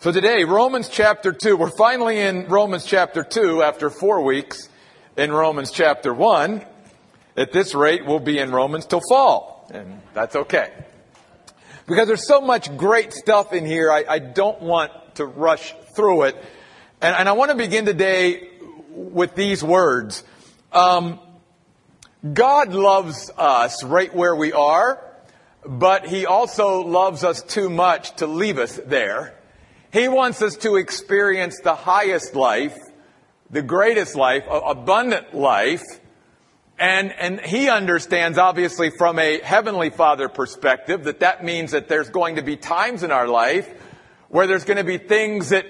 So today, Romans chapter 2. We're finally in Romans chapter 2 after four weeks in Romans chapter 1. At this rate, we'll be in Romans till fall. And that's okay. Because there's so much great stuff in here, I, I don't want to rush through it. And, and I want to begin today with these words. Um, God loves us right where we are, but He also loves us too much to leave us there. He wants us to experience the highest life, the greatest life, abundant life. And, and he understands, obviously, from a heavenly father perspective, that that means that there's going to be times in our life where there's going to be things that,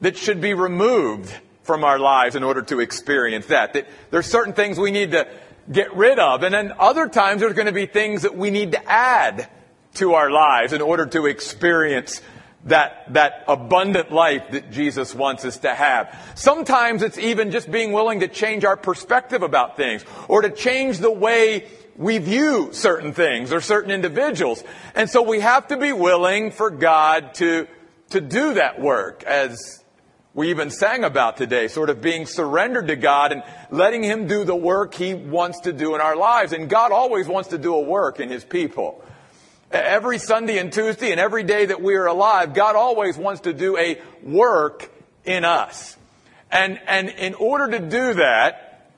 that should be removed from our lives in order to experience that. That there's certain things we need to get rid of. And then other times there's going to be things that we need to add to our lives in order to experience that, that abundant life that Jesus wants us to have. Sometimes it's even just being willing to change our perspective about things or to change the way we view certain things or certain individuals. And so we have to be willing for God to, to do that work as we even sang about today, sort of being surrendered to God and letting Him do the work He wants to do in our lives. And God always wants to do a work in His people. Every Sunday and Tuesday and every day that we are alive, God always wants to do a work in us. And, and in order to do that,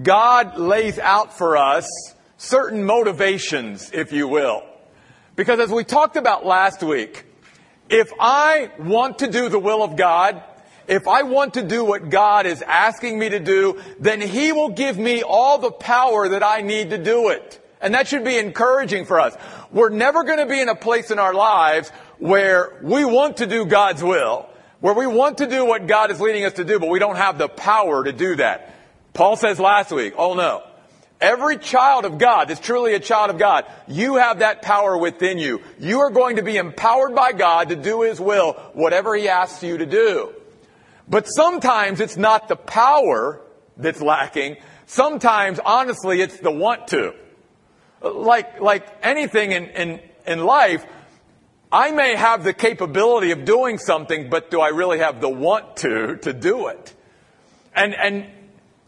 God lays out for us certain motivations, if you will. Because as we talked about last week, if I want to do the will of God, if I want to do what God is asking me to do, then He will give me all the power that I need to do it. And that should be encouraging for us. We're never going to be in a place in our lives where we want to do God's will, where we want to do what God is leading us to do, but we don't have the power to do that. Paul says last week, oh no. Every child of God that's truly a child of God, you have that power within you. You are going to be empowered by God to do His will, whatever He asks you to do. But sometimes it's not the power that's lacking. Sometimes, honestly, it's the want to like, like anything in, in, in life, I may have the capability of doing something, but do I really have the want to, to do it? And, and,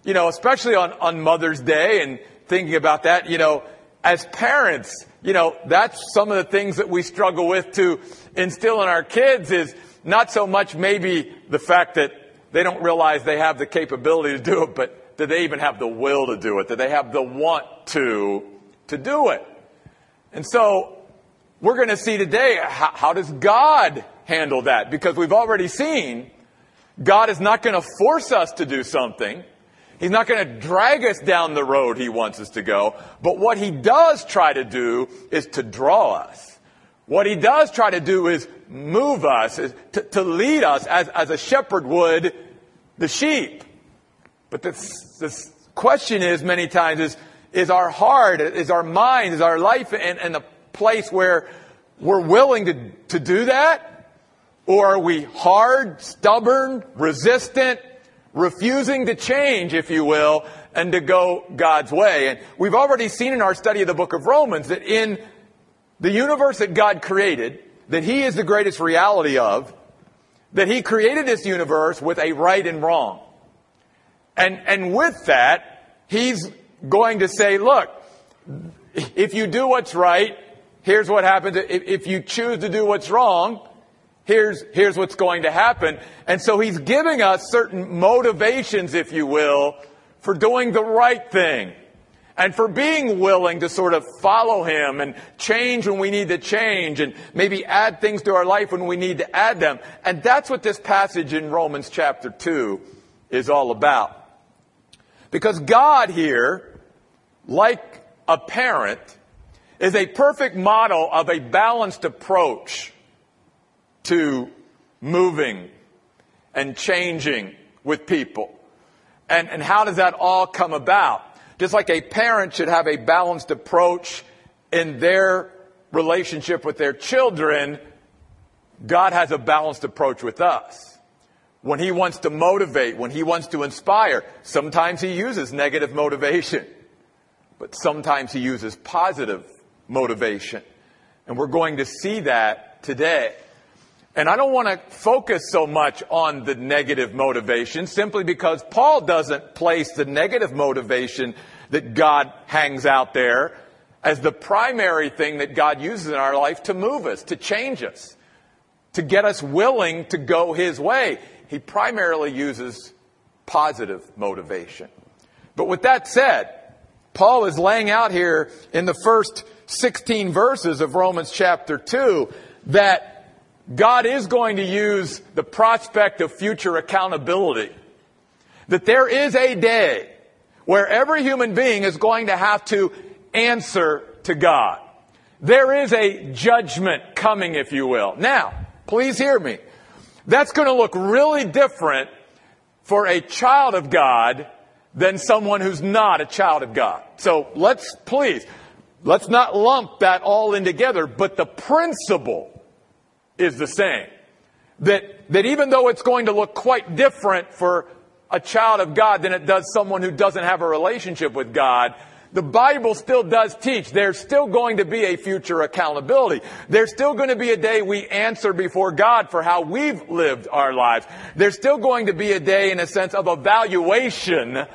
you know, especially on, on Mother's Day and thinking about that, you know, as parents, you know, that's some of the things that we struggle with to instill in our kids is not so much maybe the fact that they don't realize they have the capability to do it, but do they even have the will to do it? Do they have the want to to do it. And so we're going to see today how, how does God handle that? Because we've already seen God is not going to force us to do something. He's not going to drag us down the road he wants us to go. But what he does try to do is to draw us. What he does try to do is move us, is to, to lead us as, as a shepherd would the sheep. But this question is many times is, is our heart, is our mind, is our life in, in a place where we're willing to, to do that? Or are we hard, stubborn, resistant, refusing to change, if you will, and to go God's way? And we've already seen in our study of the book of Romans that in the universe that God created, that He is the greatest reality of, that He created this universe with a right and wrong. And, and with that, He's going to say, look, if you do what's right, here's what happens. If you choose to do what's wrong, here's, here's what's going to happen. And so he's giving us certain motivations, if you will, for doing the right thing. And for being willing to sort of follow him and change when we need to change and maybe add things to our life when we need to add them. And that's what this passage in Romans chapter 2 is all about. Because God here like a parent, is a perfect model of a balanced approach to moving and changing with people. And, and how does that all come about? Just like a parent should have a balanced approach in their relationship with their children, God has a balanced approach with us. When He wants to motivate, when He wants to inspire, sometimes He uses negative motivation but sometimes he uses positive motivation. And we're going to see that today. And I don't want to focus so much on the negative motivation simply because Paul doesn't place the negative motivation that God hangs out there as the primary thing that God uses in our life to move us, to change us, to get us willing to go His way. He primarily uses positive motivation. But with that said, Paul is laying out here in the first 16 verses of Romans chapter 2 that God is going to use the prospect of future accountability. That there is a day where every human being is going to have to answer to God. There is a judgment coming, if you will. Now, please hear me. That's going to look really different for a child of God than someone who's not a child of God. So let's, please, let's not lump that all in together, but the principle is the same. That, that even though it's going to look quite different for a child of God than it does someone who doesn't have a relationship with God, the Bible still does teach there's still going to be a future accountability. There's still going to be a day we answer before God for how we've lived our lives. There's still going to be a day in a sense of evaluation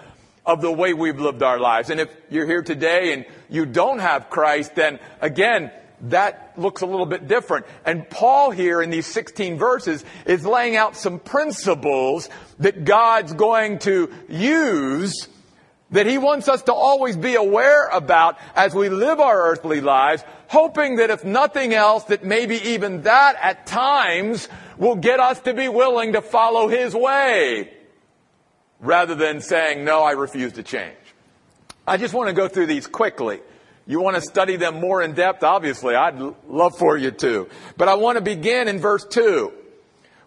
of the way we've lived our lives. And if you're here today and you don't have Christ, then again, that looks a little bit different. And Paul here in these 16 verses is laying out some principles that God's going to use that he wants us to always be aware about as we live our earthly lives, hoping that if nothing else, that maybe even that at times will get us to be willing to follow his way rather than saying, no, I refuse to change. I just want to go through these quickly. You want to study them more in depth? Obviously, I'd love for you to. But I want to begin in verse 2,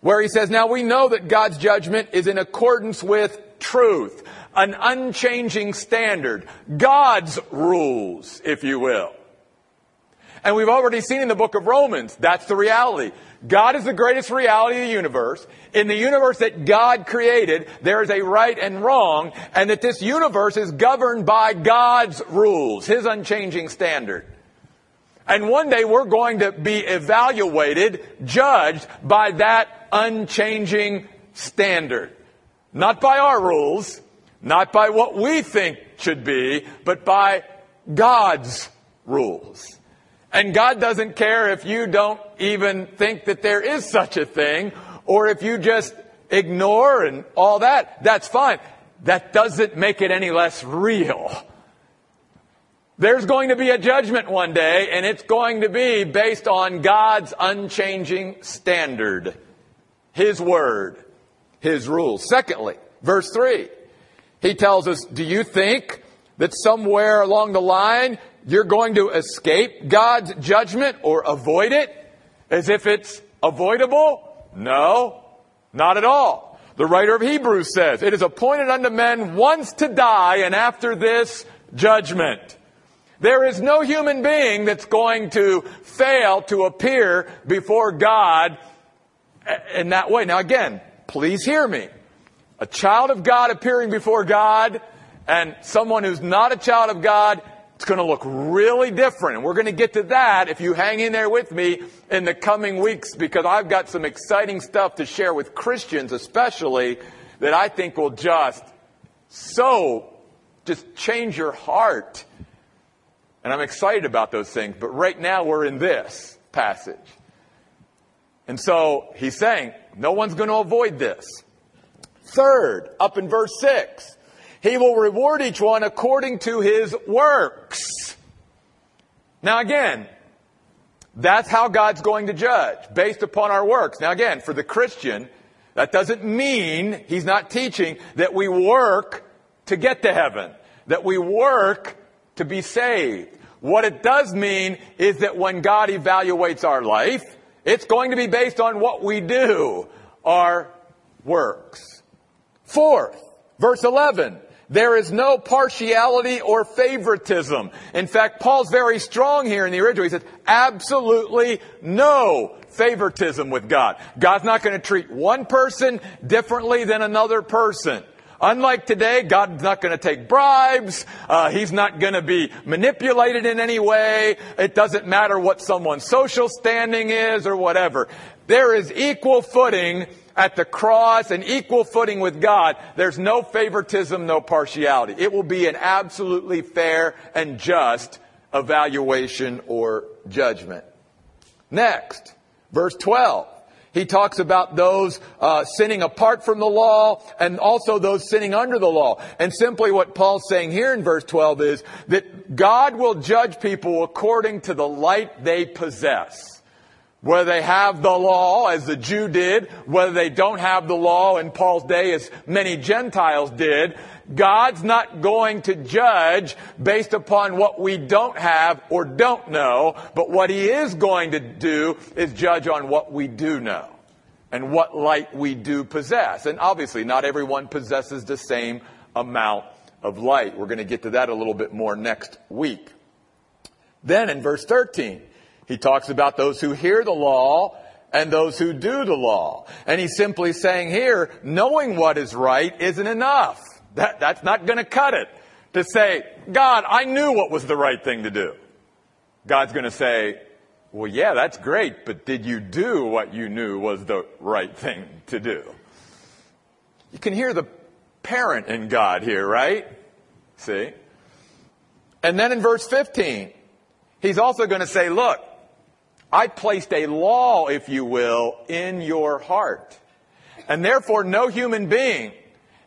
where he says, Now we know that God's judgment is in accordance with truth, an unchanging standard, God's rules, if you will. And we've already seen in the book of Romans, that's the reality. God is the greatest reality of the universe. In the universe that God created, there is a right and wrong, and that this universe is governed by God's rules, His unchanging standard. And one day we're going to be evaluated, judged by that unchanging standard. Not by our rules, not by what we think should be, but by God's rules. And God doesn't care if you don't even think that there is such a thing, or if you just ignore and all that, that's fine. That doesn't make it any less real. There's going to be a judgment one day, and it's going to be based on God's unchanging standard. His word. His rules. Secondly, verse 3. He tells us, do you think that somewhere along the line you're going to escape God's judgment or avoid it as if it's avoidable? No, not at all. The writer of Hebrews says, it is appointed unto men once to die and after this judgment. There is no human being that's going to fail to appear before God in that way. Now again, please hear me. A child of God appearing before God and someone who's not a child of God it's going to look really different. And we're going to get to that if you hang in there with me in the coming weeks because I've got some exciting stuff to share with Christians, especially that I think will just so just change your heart. And I'm excited about those things. But right now we're in this passage. And so he's saying, no one's going to avoid this. Third, up in verse 6, he will reward each one according to his works. Now again, that's how God's going to judge, based upon our works. Now again, for the Christian, that doesn't mean he's not teaching that we work to get to heaven, that we work to be saved. What it does mean is that when God evaluates our life, it's going to be based on what we do, our works. Fourth, verse 11. There is no partiality or favoritism. In fact, Paul's very strong here in the original. He says, absolutely no favoritism with God. God's not going to treat one person differently than another person. Unlike today, God's not going to take bribes. Uh, he's not going to be manipulated in any way. It doesn't matter what someone's social standing is or whatever. There is equal footing at the cross and equal footing with God. There's no favoritism, no partiality. It will be an absolutely fair and just evaluation or judgment. Next, verse 12. He talks about those uh, sinning apart from the law and also those sinning under the law. And simply what Paul's saying here in verse 12 is that God will judge people according to the light they possess. Whether they have the law, as the Jew did, whether they don't have the law in Paul's day, as many Gentiles did, God's not going to judge based upon what we don't have or don't know, but what He is going to do is judge on what we do know and what light we do possess. And obviously, not everyone possesses the same amount of light. We're going to get to that a little bit more next week. Then in verse 13, he talks about those who hear the law and those who do the law. And he's simply saying here, knowing what is right isn't enough. That, that's not going to cut it. To say, God, I knew what was the right thing to do. God's going to say, well, yeah, that's great, but did you do what you knew was the right thing to do? You can hear the parent in God here, right? See? And then in verse 15, he's also going to say, look, I placed a law, if you will, in your heart. And therefore, no human being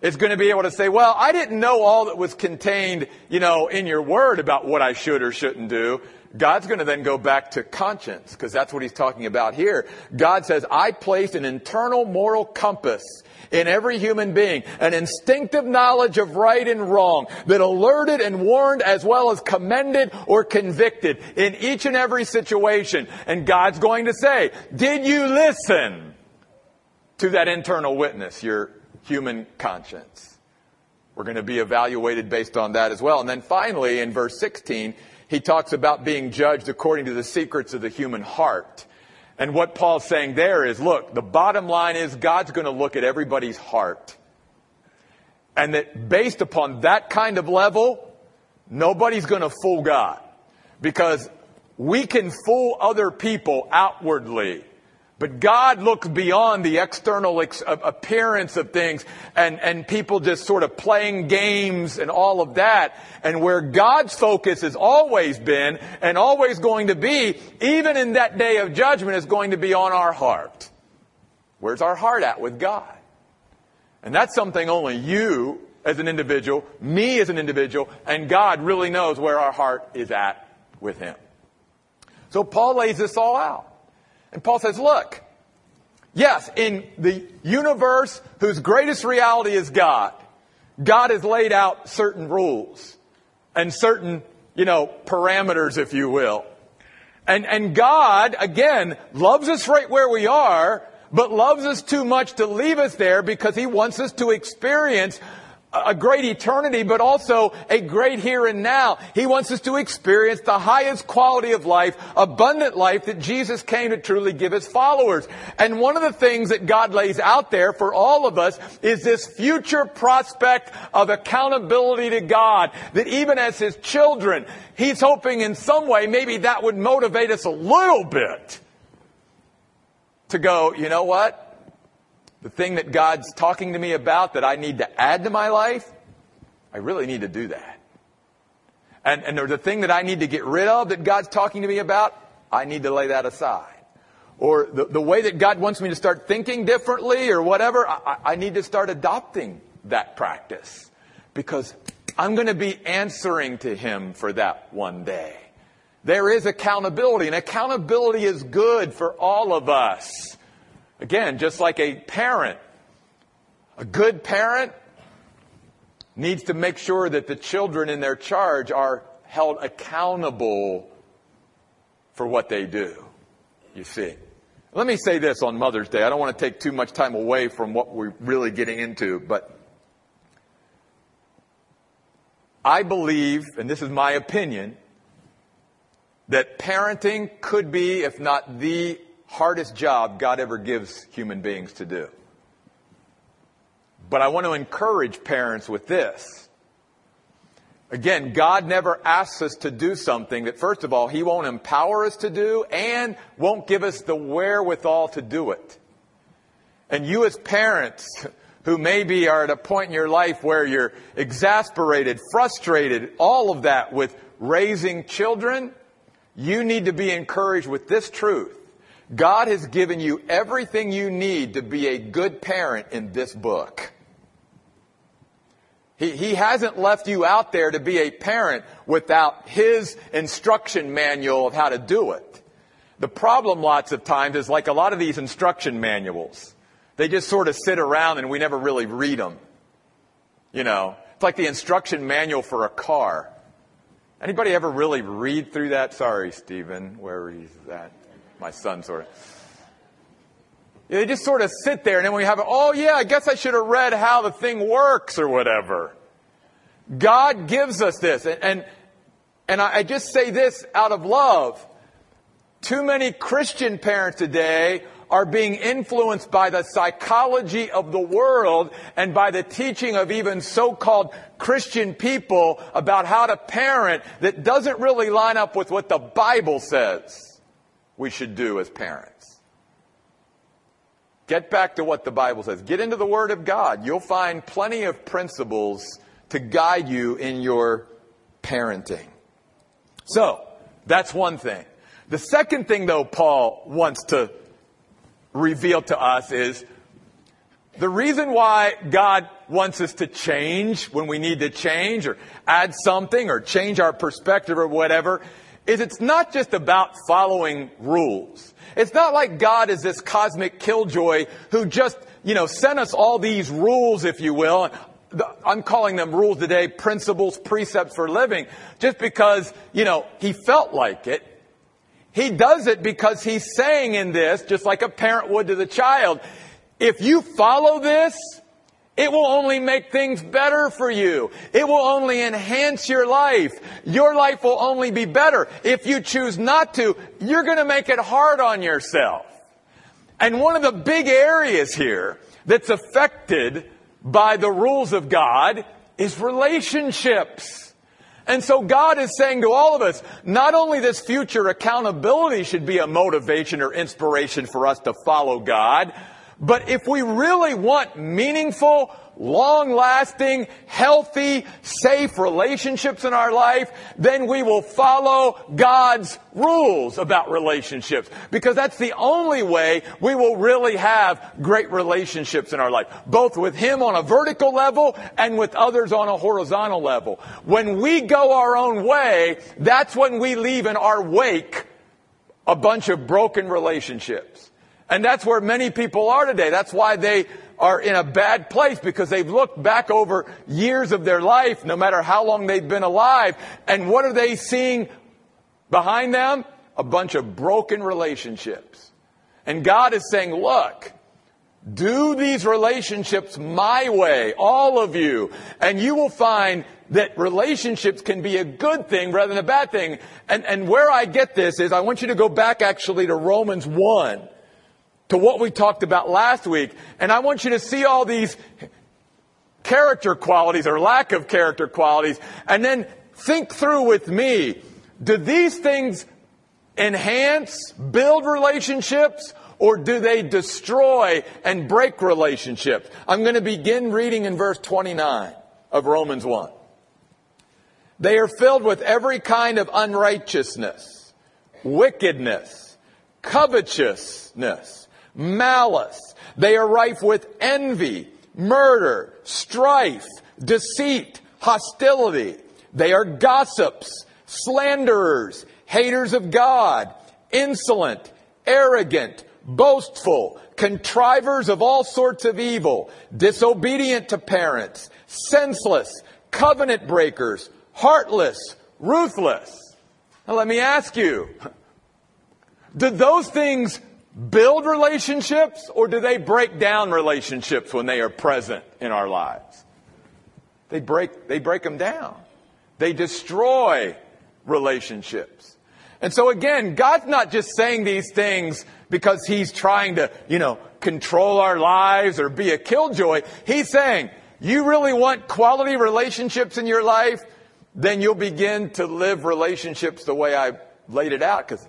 is going to be able to say, well, I didn't know all that was contained, you know, in your word about what I should or shouldn't do. God's going to then go back to conscience, because that's what he's talking about here. God says, I placed an internal moral compass in every human being, an instinctive knowledge of right and wrong that alerted and warned as well as commended or convicted in each and every situation. And God's going to say, did you listen to that internal witness, your human conscience? We're going to be evaluated based on that as well. And then finally, in verse 16, he talks about being judged according to the secrets of the human heart. And what Paul's saying there is, look, the bottom line is God's going to look at everybody's heart. And that based upon that kind of level, nobody's going to fool God. Because we can fool other people outwardly. But God looks beyond the external ex- appearance of things and, and people just sort of playing games and all of that. And where God's focus has always been and always going to be, even in that day of judgment, is going to be on our heart. Where's our heart at with God? And that's something only you as an individual, me as an individual, and God really knows where our heart is at with Him. So Paul lays this all out. And Paul says, look, yes, in the universe whose greatest reality is God, God has laid out certain rules and certain, you know, parameters, if you will. And, and God, again, loves us right where we are, but loves us too much to leave us there because He wants us to experience a great eternity, but also a great here and now. He wants us to experience the highest quality of life, abundant life that Jesus came to truly give his followers. And one of the things that God lays out there for all of us is this future prospect of accountability to God, that even as his children, he's hoping in some way maybe that would motivate us a little bit to go, you know what? The thing that God's talking to me about that I need to add to my life, I really need to do that. And, and the thing that I need to get rid of that God's talking to me about, I need to lay that aside. Or the, the way that God wants me to start thinking differently or whatever, I, I need to start adopting that practice. Because I'm going to be answering to Him for that one day. There is accountability, and accountability is good for all of us. Again, just like a parent, a good parent needs to make sure that the children in their charge are held accountable for what they do. You see. Let me say this on Mother's Day. I don't want to take too much time away from what we're really getting into, but I believe, and this is my opinion, that parenting could be, if not the hardest job God ever gives human beings to do. But I want to encourage parents with this. Again, God never asks us to do something that, first of all, He won't empower us to do and won't give us the wherewithal to do it. And you as parents who maybe are at a point in your life where you're exasperated, frustrated, all of that with raising children, you need to be encouraged with this truth. God has given you everything you need to be a good parent in this book. He, he hasn't left you out there to be a parent without His instruction manual of how to do it. The problem lots of times is like a lot of these instruction manuals. They just sort of sit around and we never really read them. You know, it's like the instruction manual for a car. Anybody ever really read through that? Sorry, Stephen, where is that? My son sort of. They just sort of sit there and then we have, oh yeah, I guess I should have read how the thing works or whatever. God gives us this. And, and, and I, I just say this out of love. Too many Christian parents today are being influenced by the psychology of the world and by the teaching of even so-called Christian people about how to parent that doesn't really line up with what the Bible says we should do as parents. Get back to what the Bible says. Get into the Word of God. You'll find plenty of principles to guide you in your parenting. So, that's one thing. The second thing, though, Paul wants to reveal to us is the reason why God wants us to change when we need to change or add something or change our perspective or whatever is it's not just about following rules. It's not like God is this cosmic killjoy who just, you know, sent us all these rules, if you will. I'm calling them rules today, principles, precepts for living, just because, you know, he felt like it. He does it because he's saying in this, just like a parent would to the child, if you follow this, it will only make things better for you. It will only enhance your life. Your life will only be better. If you choose not to, you're going to make it hard on yourself. And one of the big areas here that's affected by the rules of God is relationships. And so God is saying to all of us, not only this future accountability should be a motivation or inspiration for us to follow God, but if we really want meaningful, long lasting, healthy, safe relationships in our life, then we will follow God's rules about relationships. Because that's the only way we will really have great relationships in our life. Both with Him on a vertical level and with others on a horizontal level. When we go our own way, that's when we leave in our wake a bunch of broken relationships. And that's where many people are today. That's why they are in a bad place because they've looked back over years of their life, no matter how long they've been alive. And what are they seeing behind them? A bunch of broken relationships. And God is saying, look, do these relationships my way, all of you, and you will find that relationships can be a good thing rather than a bad thing. And, and where I get this is I want you to go back actually to Romans 1 to what we talked about last week. And I want you to see all these character qualities or lack of character qualities and then think through with me. Do these things enhance, build relationships, or do they destroy and break relationships? I'm going to begin reading in verse 29 of Romans 1. They are filled with every kind of unrighteousness, wickedness, covetousness malice. They are rife with envy, murder, strife, deceit, hostility. They are gossips, slanderers, haters of God, insolent, arrogant, boastful, contrivers of all sorts of evil, disobedient to parents, senseless, covenant breakers, heartless, ruthless. Now let me ask you, did those things build relationships or do they break down relationships when they are present in our lives? They break, they break them down. They destroy relationships. And so again, God's not just saying these things because He's trying to, you know, control our lives or be a killjoy. He's saying, you really want quality relationships in your life? then you'll begin to live relationships the way I laid it out because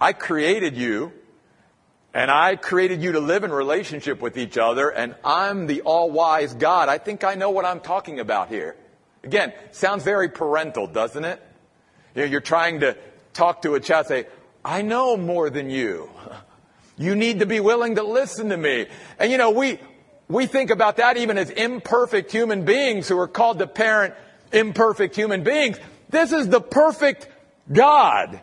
I created you and I created you to live in relationship with each other and I'm the all wise God. I think I know what I'm talking about here. Again, sounds very parental, doesn't it? You know, you're trying to talk to a child, say, I know more than you. You need to be willing to listen to me. And you know, we, we think about that even as imperfect human beings who are called to parent imperfect human beings. This is the perfect God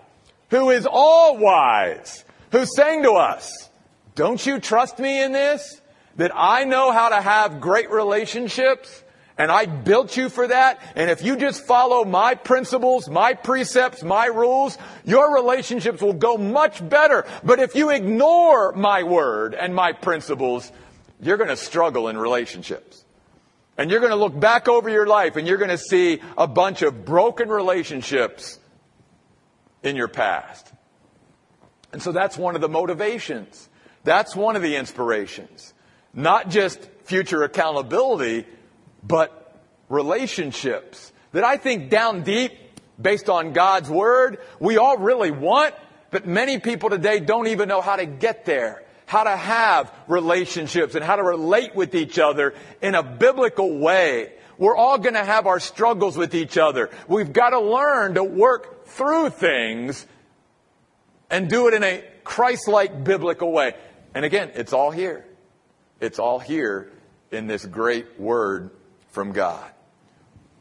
who is all wise, who's saying to us, don't you trust me in this? That I know how to have great relationships? And I built you for that. And if you just follow my principles, my precepts, my rules, your relationships will go much better. But if you ignore my word and my principles, you're going to struggle in relationships. And you're going to look back over your life and you're going to see a bunch of broken relationships in your past. And so that's one of the motivations. That's one of the inspirations. Not just future accountability, but relationships that I think down deep, based on God's word, we all really want, but many people today don't even know how to get there how to have relationships and how to relate with each other in a biblical way. We're all going to have our struggles with each other. We've got to learn to work through things and do it in a Christ-like biblical way. And again, it's all here. It's all here in this great word from God.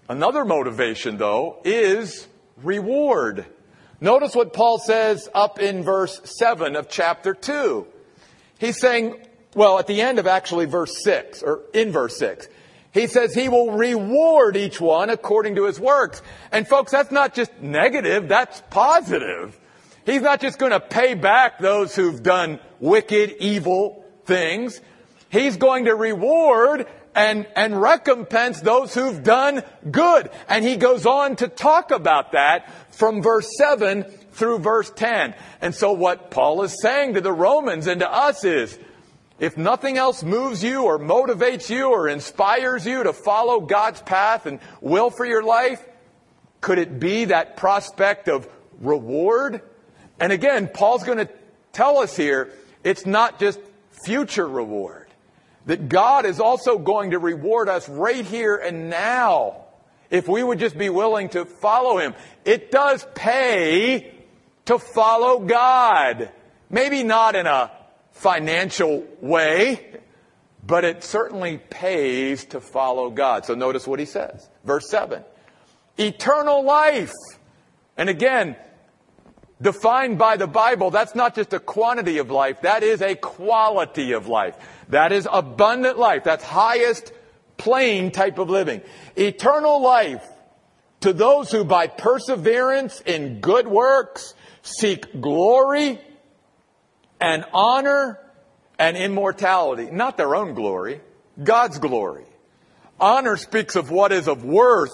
Another motivation though is reward. Notice what Paul says up in verse 7 of chapter 2. He's saying, well, at the end of actually verse 6, or in verse 6, he says he will reward each one according to his works. And folks, that's not just negative, that's positive. He's not just going to pay back those who've done wicked, evil things. He's going to reward and, and recompense those who've done good. And he goes on to talk about that from verse 7 through verse 10. And so what Paul is saying to the Romans and to us is, if nothing else moves you or motivates you or inspires you to follow God's path and will for your life, could it be that prospect of reward? And again, Paul's going to tell us here, it's not just future reward. That God is also going to reward us right here and now if we would just be willing to follow Him. It does pay to follow God. Maybe not in a financial way, but it certainly pays to follow God. So notice what he says. Verse 7. Eternal life. And again, defined by the Bible, that's not just a quantity of life, that is a quality of life. That is abundant life. That's highest plane type of living. Eternal life to those who by perseverance in good works seek glory and honor and immortality. Not their own glory, God's glory. Honor speaks of what is of worth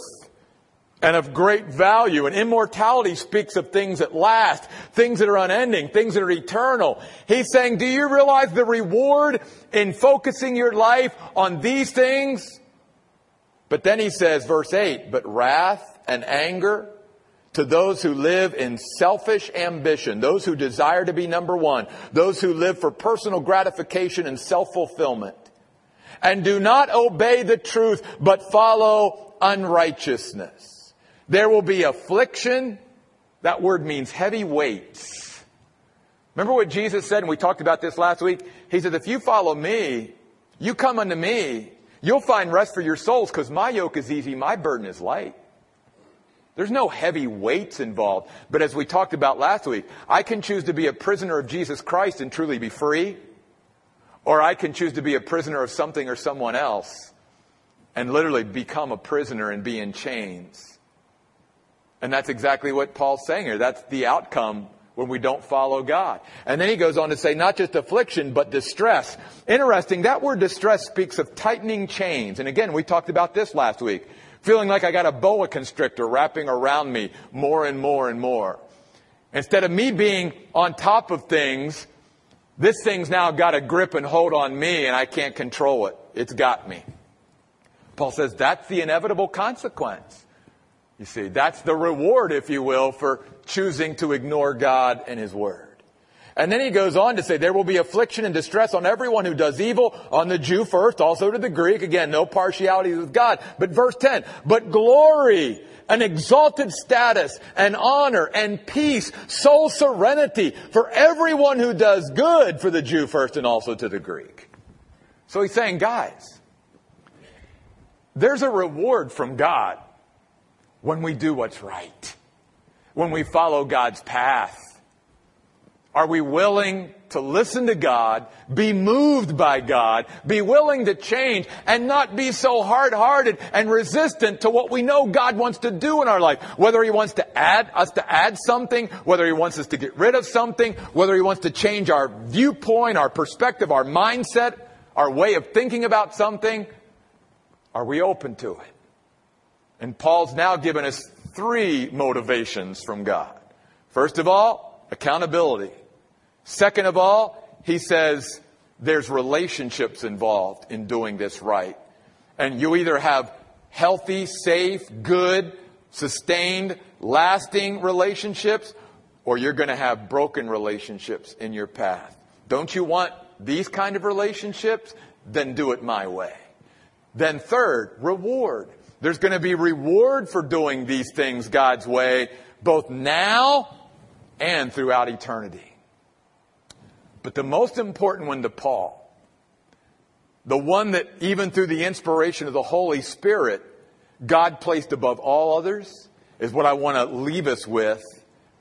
and of great value. And immortality speaks of things that last, things that are unending, things that are eternal. He's saying, do you realize the reward in focusing your life on these things? But then he says, verse 8, but wrath and anger to those who live in selfish ambition, those who desire to be number one, those who live for personal gratification and self-fulfillment, and do not obey the truth, but follow unrighteousness. There will be affliction. That word means heavy weights. Remember what Jesus said, and we talked about this last week? He said, if you follow me, you come unto me, you'll find rest for your souls, because my yoke is easy, my burden is light. There's no heavy weights involved. But as we talked about last week, I can choose to be a prisoner of Jesus Christ and truly be free. Or I can choose to be a prisoner of something or someone else and literally become a prisoner and be in chains. And that's exactly what Paul's saying here. That's the outcome when we don't follow God. And then he goes on to say not just affliction, but distress. Interesting, that word distress speaks of tightening chains. And again, we talked about this last week feeling like I got a boa constrictor wrapping around me more and more and more. Instead of me being on top of things, this thing's now got a grip and hold on me and I can't control it. It's got me. Paul says that's the inevitable consequence You see, that's the reward, if you will, for choosing to ignore God and His Word. And then he goes on to say, there will be affliction and distress on everyone who does evil, on the Jew first, also to the Greek. Again, no partiality with God. But verse 10, but glory, an exalted status, and honor, and peace, soul serenity for everyone who does good for the Jew first and also to the Greek. So he's saying, guys, there's a reward from God when we do what's right, when we follow God's path are we willing to listen to God, be moved by God, be willing to change, and not be so hard-hearted and resistant to what we know God wants to do in our life? Whether He wants to add us to add something, whether He wants us to get rid of something, whether He wants to change our viewpoint, our perspective, our mindset, our way of thinking about something, are we open to it? And Paul's now given us three motivations from God. First of all, accountability. Second of all, he says there's relationships involved in doing this right. And you either have healthy, safe, good, sustained, lasting relationships, or you're going to have broken relationships in your path. Don't you want these kind of relationships? Then do it my way. Then third, reward. There's going to be reward for doing these things God's way, both now and throughout eternity. But the most important one to Paul, the one that even through the inspiration of the Holy Spirit, God placed above all others, is what I want to leave us with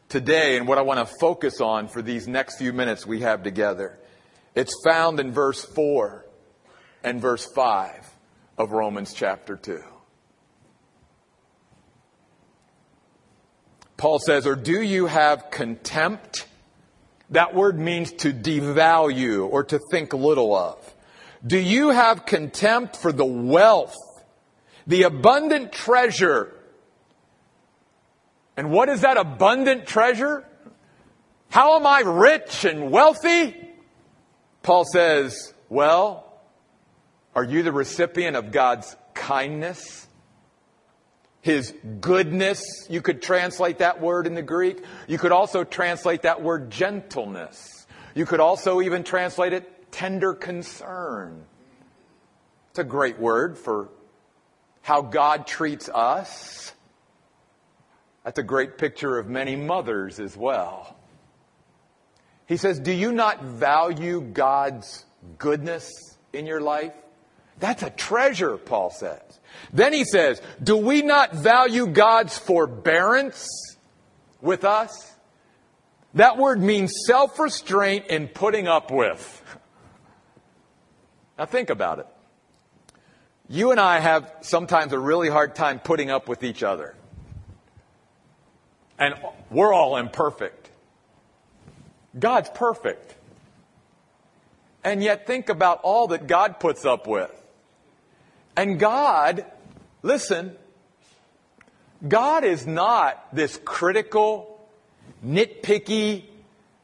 today and what I want to focus on for these next few minutes we have together. It's found in verse 4 and verse 5 of Romans chapter 2. Paul says, Or do you have contempt that word means to devalue or to think little of. Do you have contempt for the wealth, the abundant treasure? And what is that abundant treasure? How am I rich and wealthy? Paul says, well, are you the recipient of God's kindness? His goodness, you could translate that word in the Greek. You could also translate that word gentleness. You could also even translate it tender concern. It's a great word for how God treats us. That's a great picture of many mothers as well. He says, Do you not value God's goodness in your life? That's a treasure, Paul says. Then he says, Do we not value God's forbearance with us? That word means self restraint and putting up with. Now think about it. You and I have sometimes a really hard time putting up with each other. And we're all imperfect. God's perfect. And yet think about all that God puts up with. And God, listen, God is not this critical, nitpicky,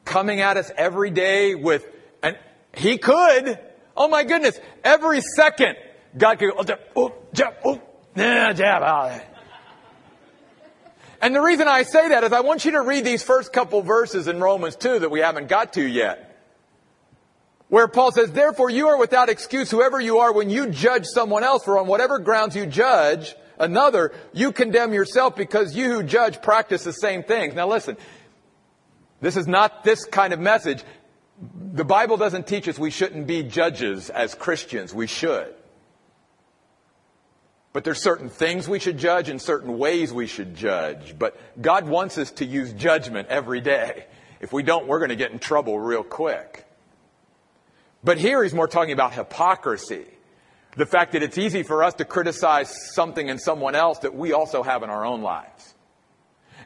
coming at us every day with, and He could, oh my goodness, every second, God could go, oh, jab, oh, nah, jab, ah. And the reason I say that is I want you to read these first couple verses in Romans 2 that we haven't got to yet. Where Paul says, therefore you are without excuse, whoever you are, when you judge someone else, for on whatever grounds you judge another, you condemn yourself because you who judge practice the same things. Now listen, this is not this kind of message. The Bible doesn't teach us we shouldn't be judges as Christians. We should. But there's certain things we should judge and certain ways we should judge. But God wants us to use judgment every day. If we don't, we're going to get in trouble real quick. But here he's more talking about hypocrisy. The fact that it's easy for us to criticize something in someone else that we also have in our own lives.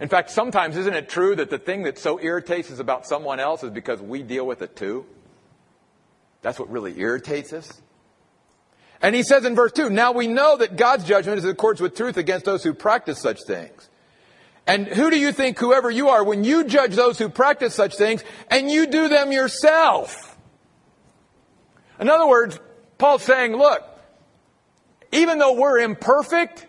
In fact, sometimes isn't it true that the thing that so irritates us about someone else is because we deal with it too? That's what really irritates us. And he says in verse 2, Now we know that God's judgment is in accordance with truth against those who practice such things. And who do you think, whoever you are, when you judge those who practice such things and you do them yourself? In other words, Paul's saying, look, even though we're imperfect,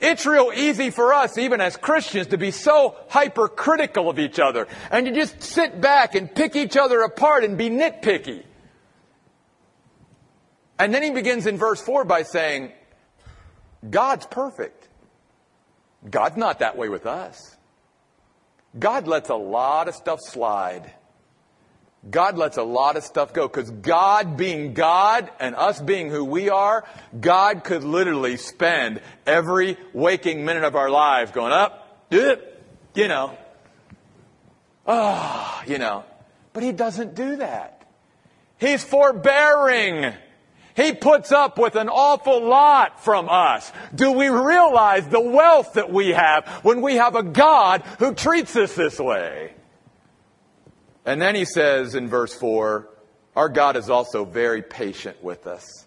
It's real easy for us, even as Christians, to be so hypercritical of each other and to just sit back and pick each other apart and be nitpicky. And then he begins in verse 4 by saying, God's perfect. God's not that way with us. God lets a lot of stuff slide. God lets a lot of stuff go because God being God and us being who we are, God could literally spend every waking minute of our lives going up, you know, ah, oh, you know. But He doesn't do that. He's forbearing. He puts up with an awful lot from us. Do we realize the wealth that we have when we have a God who treats us this way? And then he says in verse 4, our God is also very patient with us.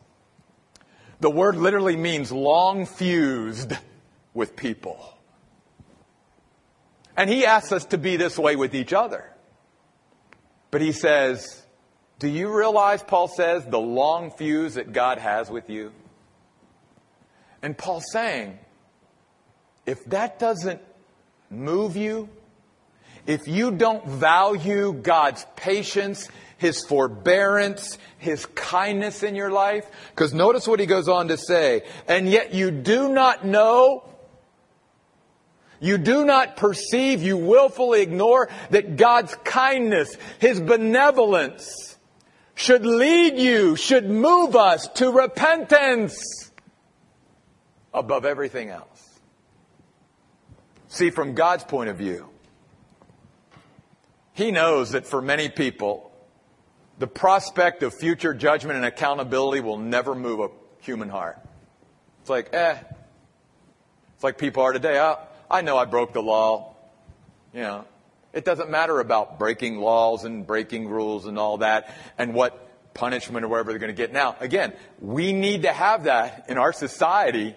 The word literally means long fused with people. And he asks us to be this way with each other. But he says, Do you realize, Paul says, the long fuse that God has with you? And Paul's saying, if that doesn't move you, if you don't value God's patience, His forbearance, His kindness in your life, because notice what he goes on to say, and yet you do not know, you do not perceive, you willfully ignore that God's kindness, His benevolence, should lead you, should move us to repentance above everything else. See, from God's point of view, he knows that for many people, the prospect of future judgment and accountability will never move a human heart. It's like, eh. It's like people are today. I, know I broke the law. You know, it doesn't matter about breaking laws and breaking rules and all that and what punishment or whatever they're going to get. Now, again, we need to have that in our society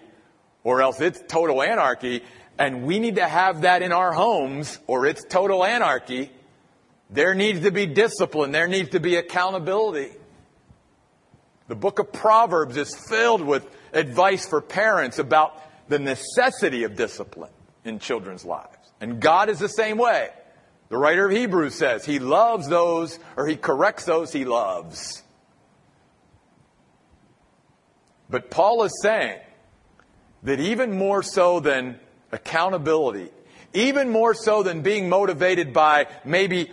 or else it's total anarchy. And we need to have that in our homes or it's total anarchy. There needs to be discipline. There needs to be accountability. The book of Proverbs is filled with advice for parents about the necessity of discipline in children's lives. And God is the same way. The writer of Hebrews says he loves those, or he corrects those he loves. But Paul is saying that even more so than accountability, even more so than being motivated by maybe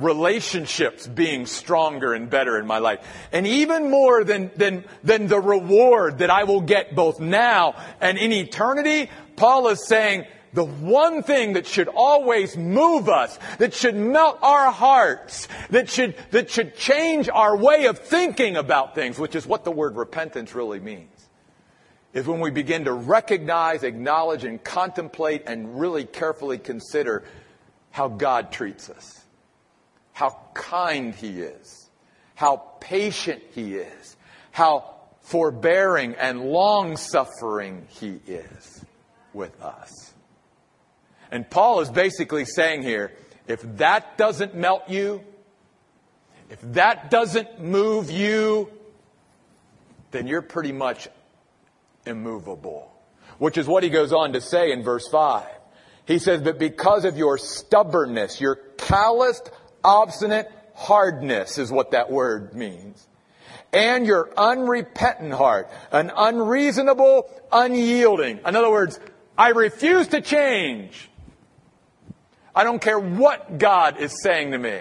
relationships being stronger and better in my life. And even more than, than, than the reward that I will get both now and in eternity, Paul is saying the one thing that should always move us, that should melt our hearts, that should, that should change our way of thinking about things, which is what the word repentance really means, is when we begin to recognize, acknowledge, and contemplate and really carefully consider how God treats us how kind He is, how patient He is, how forbearing and long suffering He is with us. And Paul is basically saying here if that doesn't melt you, if that doesn't move you, then you're pretty much immovable. Which is what he goes on to say in verse 5. He says, But because of your stubbornness, your calloused obstinate hardness is what that word means. And your unrepentant heart, an unreasonable, unyielding. In other words, I refuse to change. I don't care what God is saying to me.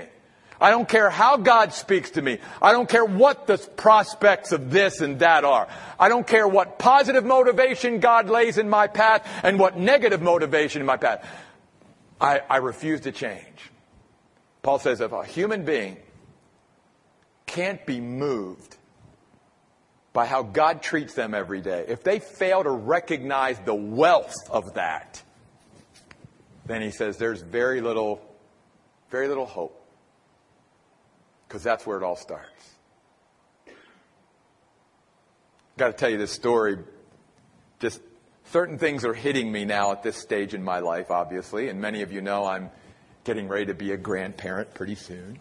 I don't care how God speaks to me. I don't care what the prospects of this and that are. I don't care what positive motivation God lays in my path and what negative motivation in my path. I, I refuse to change. Paul says if a human being can't be moved by how God treats them every day, if they fail to recognize the wealth of that, then he says there's very little, very little hope. Because that's where it all starts. Got to tell you this story. Just certain things are hitting me now at this stage in my life, obviously, and many of you know I'm getting ready to be a grandparent pretty soon.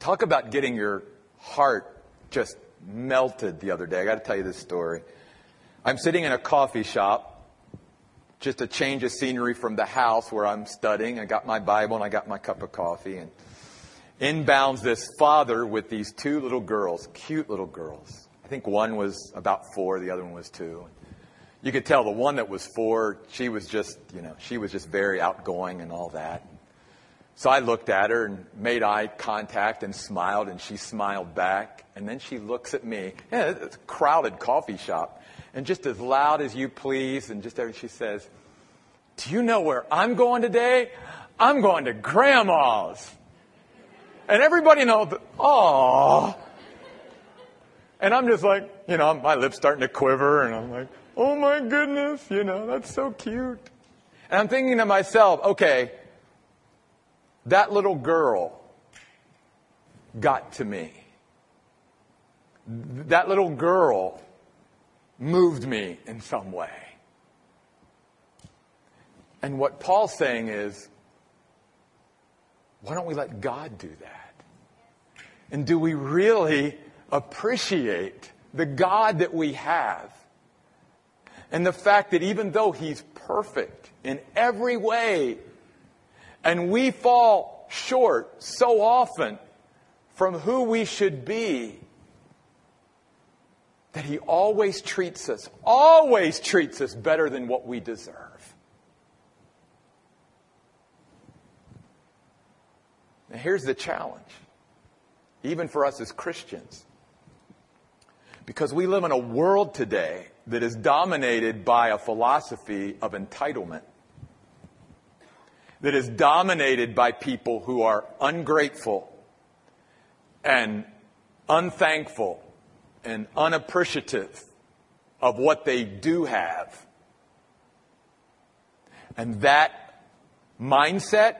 Talk about getting your heart just melted the other day. I got to tell you this story. I'm sitting in a coffee shop, just a change of scenery from the house where I'm studying. I got my Bible and I got my cup of coffee. And inbounds this father with these two little girls, cute little girls. I think one was about four, the other one was two. You could tell the one that was four, she was just, you know, she was just very outgoing and all that. So I looked at her and made eye contact and smiled, and she smiled back. And then she looks at me. Yeah, it's a crowded coffee shop and just as loud as you please, and just everything, she says, Do you know where I'm going today? I'm going to grandma's. And everybody knows, oh. And I'm just like, you know, my lips starting to quiver, and I'm like, oh my goodness, you know, that's so cute. And I'm thinking to myself, okay, that little girl got to me. That little girl moved me in some way. And what Paul's saying is, why don't we let God do that? And do we really appreciate the God that we have? And the fact that even though He's perfect in every way, and we fall short so often from who we should be, that He always treats us, always treats us better than what we deserve. Now, here's the challenge, even for us as Christians. Because we live in a world today that is dominated by a philosophy of entitlement, that is dominated by people who are ungrateful and unthankful and unappreciative of what they do have. And that mindset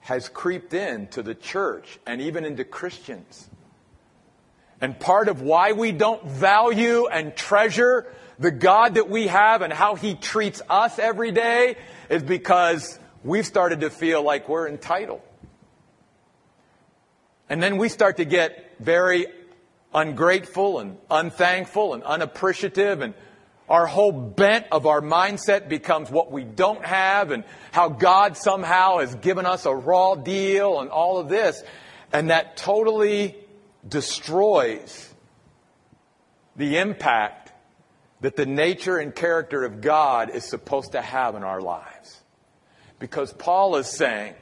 has creeped into the church and even into Christians. And part of why we don't value and treasure the God that we have and how He treats us every day is because we've started to feel like we're entitled. And then we start to get very ungrateful and unthankful and unappreciative and our whole bent of our mindset becomes what we don't have and how God somehow has given us a raw deal and all of this. And that totally destroys the impact that the nature and character of God is supposed to have in our lives. Because Paul is saying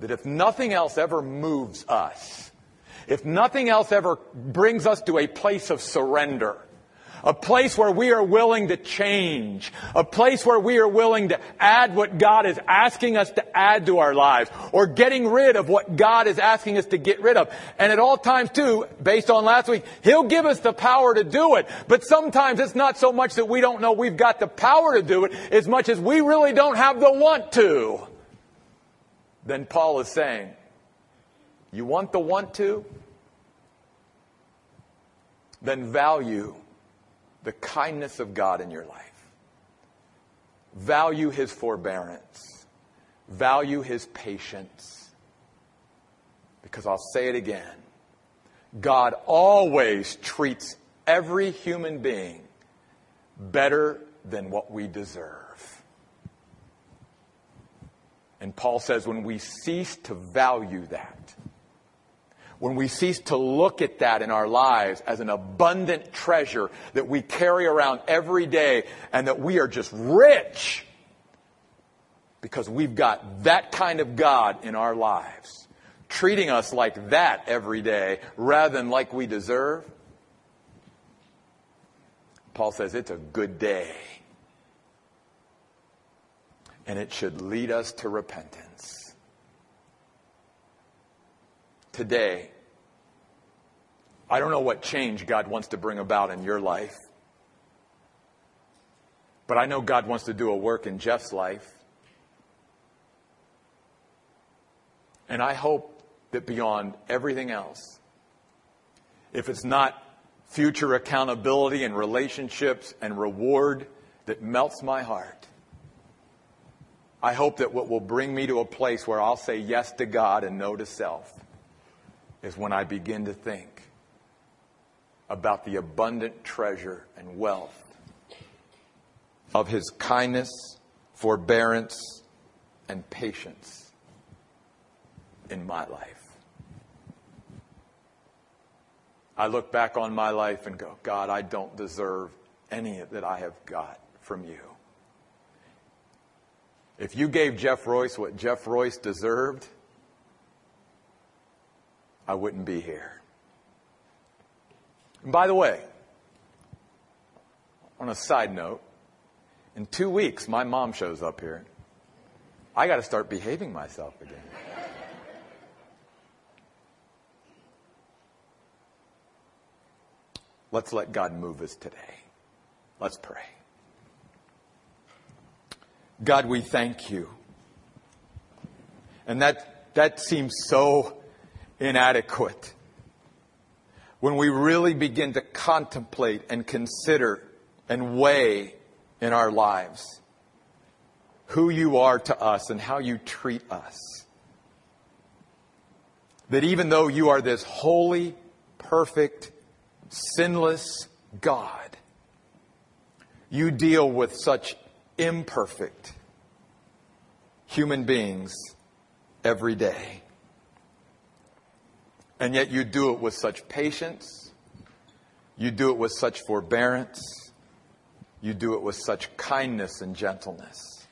that if nothing else ever moves us, if nothing else ever brings us to a place of surrender, a place where we are willing to change, a place where we are willing to add what God is asking us to add to our lives, or getting rid of what God is asking us to get rid of. And at all times too, based on last week, He'll give us the power to do it. But sometimes it's not so much that we don't know we've got the power to do it, as much as we really don't have the want to. Then Paul is saying, you want the want to? Then value the kindness of God in your life. Value his forbearance. Value his patience. Because I'll say it again God always treats every human being better than what we deserve. And Paul says when we cease to value that, when we cease to look at that in our lives as an abundant treasure that we carry around every day and that we are just rich because we've got that kind of God in our lives, treating us like that every day rather than like we deserve, Paul says it's a good day. And it should lead us to repentance today. I don't know what change God wants to bring about in your life, but I know God wants to do a work in Jeff's life. And I hope that beyond everything else, if it's not future accountability and relationships and reward that melts my heart, I hope that what will bring me to a place where I'll say yes to God and no to self is when I begin to think about the abundant treasure and wealth of his kindness, forbearance, and patience in my life. I look back on my life and go, God, I don't deserve any that I have got from you. If you gave Jeff Royce what Jeff Royce deserved, I wouldn't be here. And by the way, on a side note, in two weeks, my mom shows up here. I got to start behaving myself again. Let's let God move us today. Let's pray. God, we thank you. And that, that seems so inadequate. When we really begin to contemplate and consider and weigh in our lives who you are to us and how you treat us. That even though you are this holy, perfect, sinless God, you deal with such imperfect human beings every day. And yet you do it with such patience. You do it with such forbearance. You do it with such kindness and gentleness.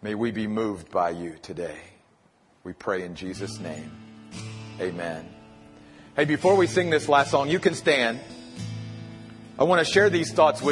May we be moved by you today. We pray in Jesus' name. Amen. Hey, before we sing this last song, you can stand. I want to share these thoughts with you.